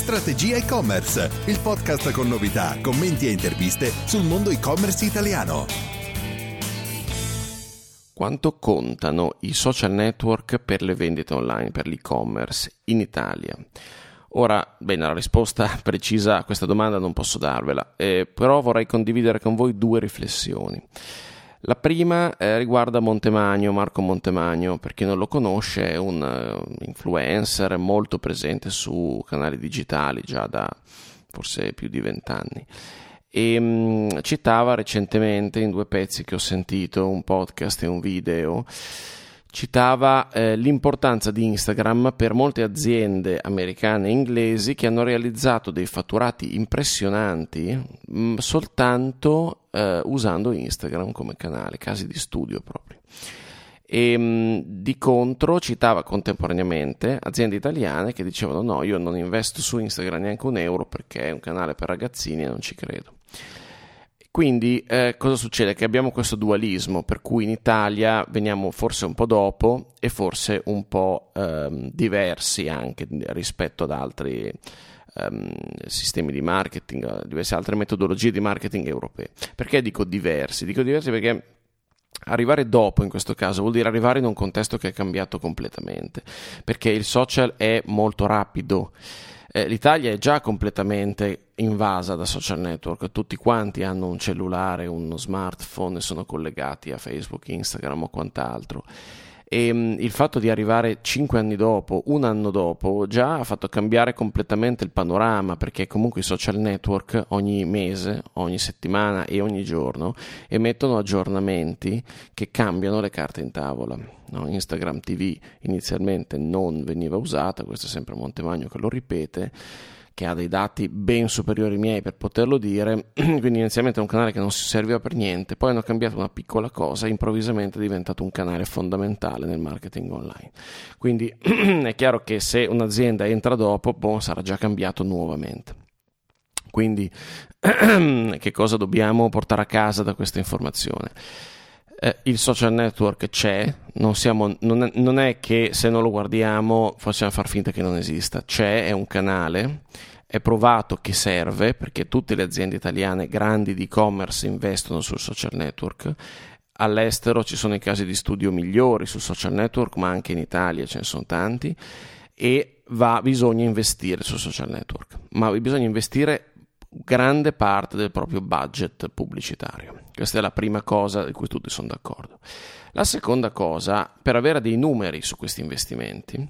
Strategia e-commerce, il podcast con novità, commenti e interviste sul mondo e-commerce italiano. Quanto contano i social network per le vendite online, per l'e-commerce in Italia? Ora, bene, la risposta precisa a questa domanda non posso darvela, eh, però vorrei condividere con voi due riflessioni. La prima eh, riguarda Montemagno, Marco Montemagno, per chi non lo conosce è un uh, influencer molto presente su canali digitali già da forse più di vent'anni. E mh, citava recentemente in due pezzi che ho sentito, un podcast e un video, citava eh, l'importanza di Instagram per molte aziende americane e inglesi che hanno realizzato dei fatturati impressionanti mh, soltanto eh, usando Instagram come canale, casi di studio proprio. E mh, di contro citava contemporaneamente aziende italiane che dicevano no, io non investo su Instagram neanche un euro perché è un canale per ragazzini e non ci credo. Quindi eh, cosa succede? Che abbiamo questo dualismo per cui in Italia veniamo forse un po' dopo e forse un po' ehm, diversi anche rispetto ad altri ehm, sistemi di marketing, diverse altre metodologie di marketing europee. Perché dico diversi? Dico diversi perché Arrivare dopo in questo caso vuol dire arrivare in un contesto che è cambiato completamente, perché il social è molto rapido. Eh, L'Italia è già completamente invasa da social network, tutti quanti hanno un cellulare, uno smartphone e sono collegati a Facebook, Instagram o quant'altro e mh, il fatto di arrivare cinque anni dopo, un anno dopo, già ha fatto cambiare completamente il panorama perché comunque i social network ogni mese, ogni settimana e ogni giorno emettono aggiornamenti che cambiano le carte in tavola. No? Instagram TV inizialmente non veniva usata, questo è sempre Montemagno che lo ripete che ha dei dati ben superiori ai miei per poterlo dire, quindi inizialmente è un canale che non si serviva per niente, poi hanno cambiato una piccola cosa e improvvisamente è diventato un canale fondamentale nel marketing online. Quindi è chiaro che se un'azienda entra dopo, boh, sarà già cambiato nuovamente. Quindi che cosa dobbiamo portare a casa da questa informazione? Eh, il social network c'è, non, siamo, non, è, non, è, che se non lo guardiamo possiamo far finta che non esista, c'è, è un canale è provato che serve perché tutte le aziende italiane grandi di e-commerce investono sul social network. All'estero ci sono i casi di studio migliori sul social network, ma anche in Italia ce ne sono tanti e va, bisogna investire sul social network, ma bisogna investire grande parte del proprio budget pubblicitario. Questa è la prima cosa di cui tutti sono d'accordo. La seconda cosa, per avere dei numeri su questi investimenti,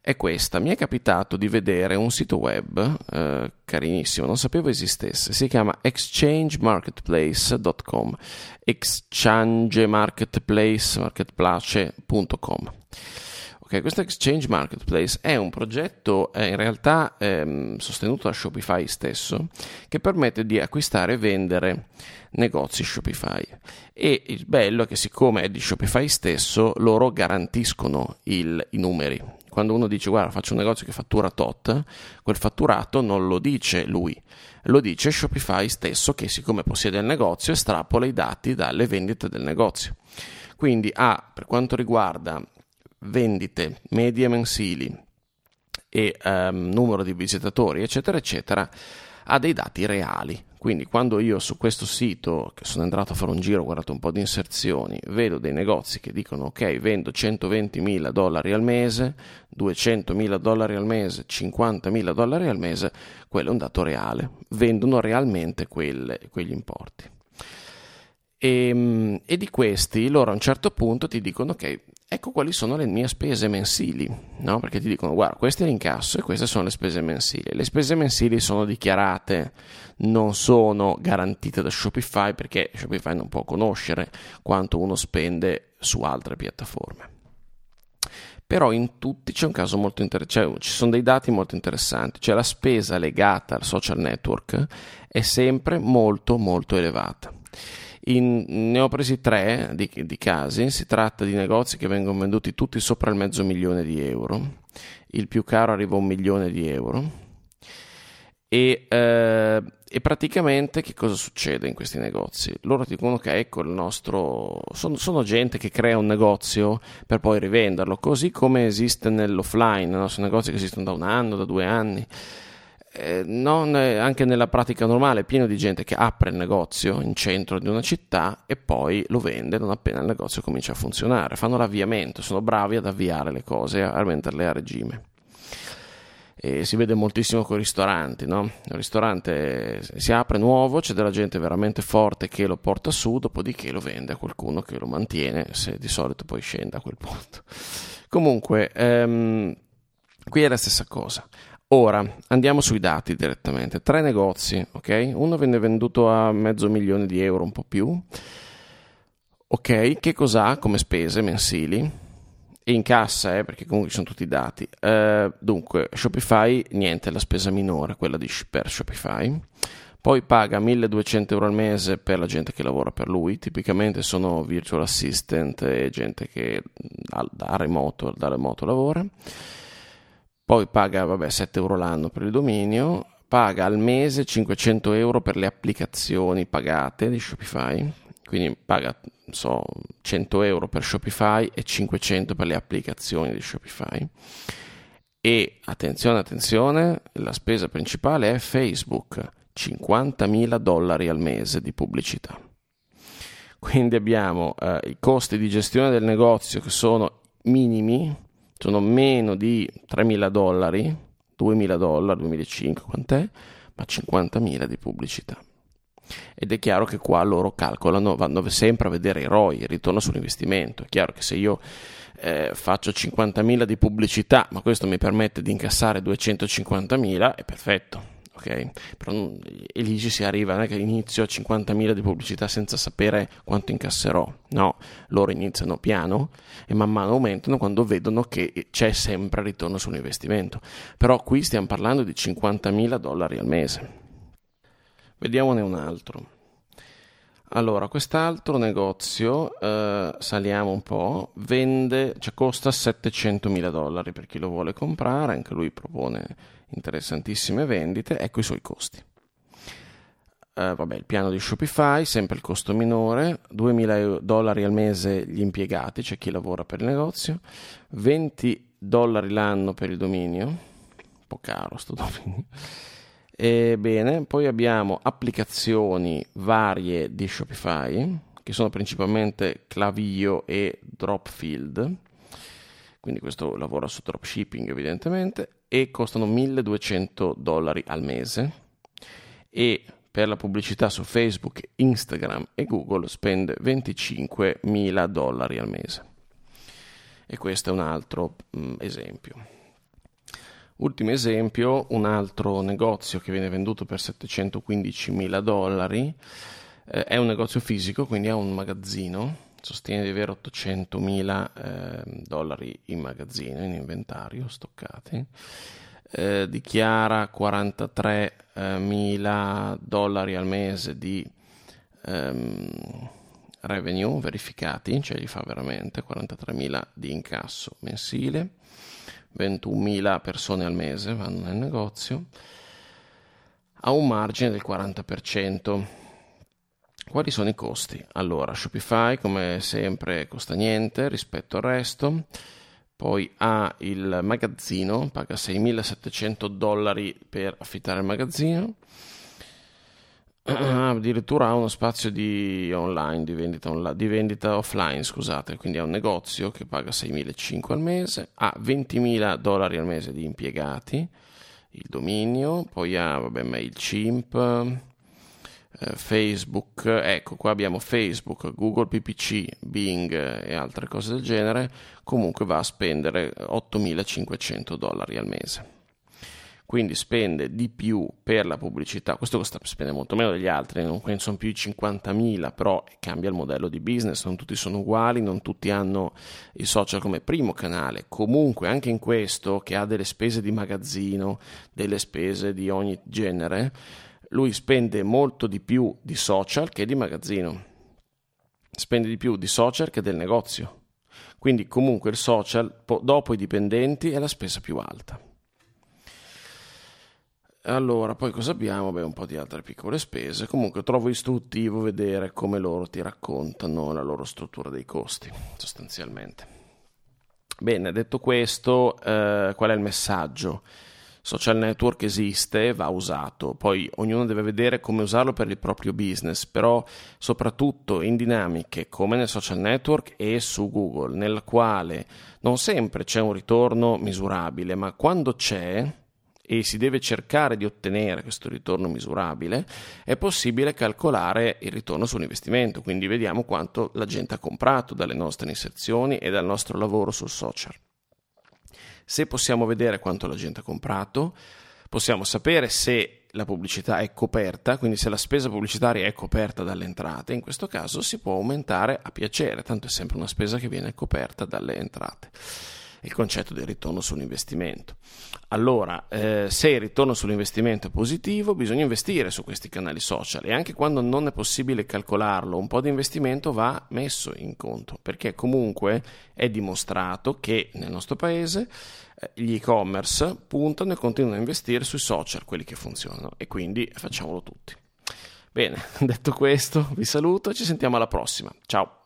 è questa. Mi è capitato di vedere un sito web eh, carinissimo, non sapevo esistesse, si chiama exchangemarketplace.com exchangemarketplace.com Ok, questo Exchange Marketplace è un progetto eh, in realtà ehm, sostenuto da Shopify stesso che permette di acquistare e vendere negozi Shopify. E il bello è che siccome è di Shopify stesso, loro garantiscono il, i numeri quando uno dice guarda faccio un negozio che fattura tot, quel fatturato non lo dice lui, lo dice Shopify stesso che siccome possiede il negozio estrapola i dati dalle vendite del negozio. Quindi ha, per quanto riguarda vendite medie mensili e um, numero di visitatori eccetera eccetera, ha dei dati reali Quindi quando io su questo sito, che sono entrato a fare un giro, ho guardato un po' di inserzioni, vedo dei negozi che dicono ok, vendo 120 mila dollari al mese, 200 mila dollari al mese, 50 mila dollari al mese, quello è un dato reale, vendono realmente quelle, quegli importi. E, ehm, e, di questi loro a un certo punto ti dicono ok, ecco quali sono le mie spese mensili, no? Perché ti dicono guarda, questo è l'incasso e queste sono le spese mensili. Le spese mensili sono dichiarate, non sono garantite da Shopify perché Shopify non può conoscere quanto uno spende su altre piattaforme. Però in tutti c'è un caso molto interessante, cioè, ci sono dei dati molto interessanti, cioè la spesa legata al social network è sempre molto molto elevata. In, ne ho presi tre di, di, casi, si tratta di negozi che vengono venduti tutti sopra il mezzo milione di euro, il più caro arriva a un milione di euro e, eh, e, praticamente che cosa succede in questi negozi? Loro dicono che ecco il nostro... Sono, sono, gente che crea un negozio per poi rivenderlo, così come esiste nell'offline, no? sono negozi che esistono da un anno, da due anni eh, non, anche nella pratica normale pieno di gente che apre il negozio in centro di una città e poi lo vende non appena il negozio comincia a funzionare. Fanno l'avviamento, sono bravi ad avviare le cose, a metterle a regime. E si vede moltissimo con i ristoranti, no? Il ristorante si apre nuovo, c'è della gente veramente forte che lo porta su, dopodiché lo vende a qualcuno che lo mantiene, se di solito poi scende a quel punto. Comunque, ehm, qui è la stessa cosa. Ora andiamo sui dati direttamente. Tre negozi, ok? Uno venne venduto a mezzo milione di euro, un po' più. Ok, che cos'ha come spese mensili? E in cassa, eh, perché comunque ci sono tutti i dati. Uh, dunque, Shopify, niente, la spesa minore, quella di, per Shopify. Poi paga 1200 euro al mese per la gente che lavora per lui, tipicamente sono virtual assistant e gente che da, remoto, da remoto lavora poi paga vabbè, 7 euro l'anno per il dominio, paga al mese 500 euro per le applicazioni pagate di Shopify, quindi paga so, 100 euro per Shopify e 500 per le applicazioni di Shopify. E attenzione, attenzione, la spesa principale è Facebook, 50.000 dollari al mese di pubblicità. Quindi abbiamo eh, i costi di gestione del negozio che sono minimi, sono meno di 3.000 dollari, 2.000 dollari, 2.500, quant'è? Ma 50.000 di pubblicità. Ed è chiaro che qua loro calcolano, vanno sempre a vedere i ROI, il ritorno sull'investimento. È chiaro che se io eh, faccio 50.000 di pubblicità, ma questo mi permette di incassare 250.000, è perfetto ok? Però e lì ci si arriva, non è che inizio a 50.000 di pubblicità senza sapere quanto incasserò, no, loro iniziano piano e man mano aumentano quando vedono che c'è sempre ritorno sull'investimento. Però qui stiamo parlando di 50.000 dollari al mese. Vediamone un altro. Allora, quest'altro negozio, eh, saliamo un po', vende, cioè costa 700.000 dollari per chi lo vuole comprare, anche lui propone interessantissime vendite, ecco i suoi costi. Uh, vabbè, il piano di Shopify, sempre il costo minore, 2.000 dollari al mese gli impiegati, c'è chi lavora per il negozio, 20 dollari l'anno per il dominio, un po' caro sto dominio. Ebbene, poi abbiamo applicazioni varie di Shopify, che sono principalmente Clavio e Dropfield, quindi questo lavora su dropshipping evidentemente, e costano 1200 dollari al mese e per la pubblicità su Facebook, Instagram e Google spende 25.000 dollari al mese. E questo è un altro mh, mm, esempio. Ultimo esempio, un altro negozio che viene venduto per 715.000 dollari, eh, è un negozio fisico, quindi ha un magazzino sostiene di avere 800 mila eh, dollari in magazzino, in inventario, stoccati, eh, dichiara 43 mila dollari al mese di ehm, revenue verificati, cioè li fa veramente 43 mila di incasso mensile, 21 mila persone al mese vanno nel negozio, ha un margine del 40%. Quali sono i costi? Allora, Shopify come sempre costa niente rispetto al resto, poi ha il magazzino, paga 6.700 dollari per affittare il magazzino, addirittura ha uno spazio di online, di vendita, online, di vendita offline, scusate, quindi ha un negozio che paga 6.500 al mese, ha 20.000 dollari al mese di impiegati, il dominio, poi ha vabbè, MailChimp, Facebook, ecco qua abbiamo Facebook, Google PPC, Bing e altre cose del genere, comunque va a spendere 8.500 dollari al mese. Quindi spende di più per la pubblicità, questo spende molto meno degli altri, non sono più di 50.000, però cambia il modello di business, non tutti sono uguali, non tutti hanno i social come primo canale, comunque anche in questo che ha delle spese di magazzino, delle spese di ogni genere, lui spende molto di più di social che di magazzino, spende di più di social che del negozio. Quindi comunque il social dopo i dipendenti è la spesa più alta. Allora, poi cosa abbiamo? Beh, un po' di altre piccole spese. Comunque trovo istruttivo vedere come loro ti raccontano la loro struttura dei costi, sostanzialmente. Bene, detto questo, eh, qual è il messaggio? Social network esiste, va usato, poi ognuno deve vedere come usarlo per il proprio business, però soprattutto in dinamiche come nel social network e su Google, nella quale non sempre c'è un ritorno misurabile, ma quando c'è, e si deve cercare di ottenere questo ritorno misurabile, è possibile calcolare il ritorno sull'investimento, quindi vediamo quanto la gente ha comprato dalle nostre inserzioni e dal nostro lavoro sul social. Se possiamo vedere quanto la gente ha comprato, possiamo sapere se la pubblicità è coperta, quindi se la spesa pubblicitaria è coperta dalle entrate, in questo caso si può aumentare a piacere, tanto è sempre una spesa che viene coperta dalle entrate il concetto del ritorno sull'investimento. Allora, eh, se il ritorno sull'investimento è positivo, bisogna investire su questi canali social e anche quando non è possibile calcolarlo, un po' di investimento va messo in conto, perché comunque è dimostrato che nel nostro paese eh, gli e-commerce puntano e continuano a investire sui social, quelli che funzionano, e quindi facciamolo tutti. Bene, detto questo, vi saluto e ci sentiamo alla prossima. Ciao!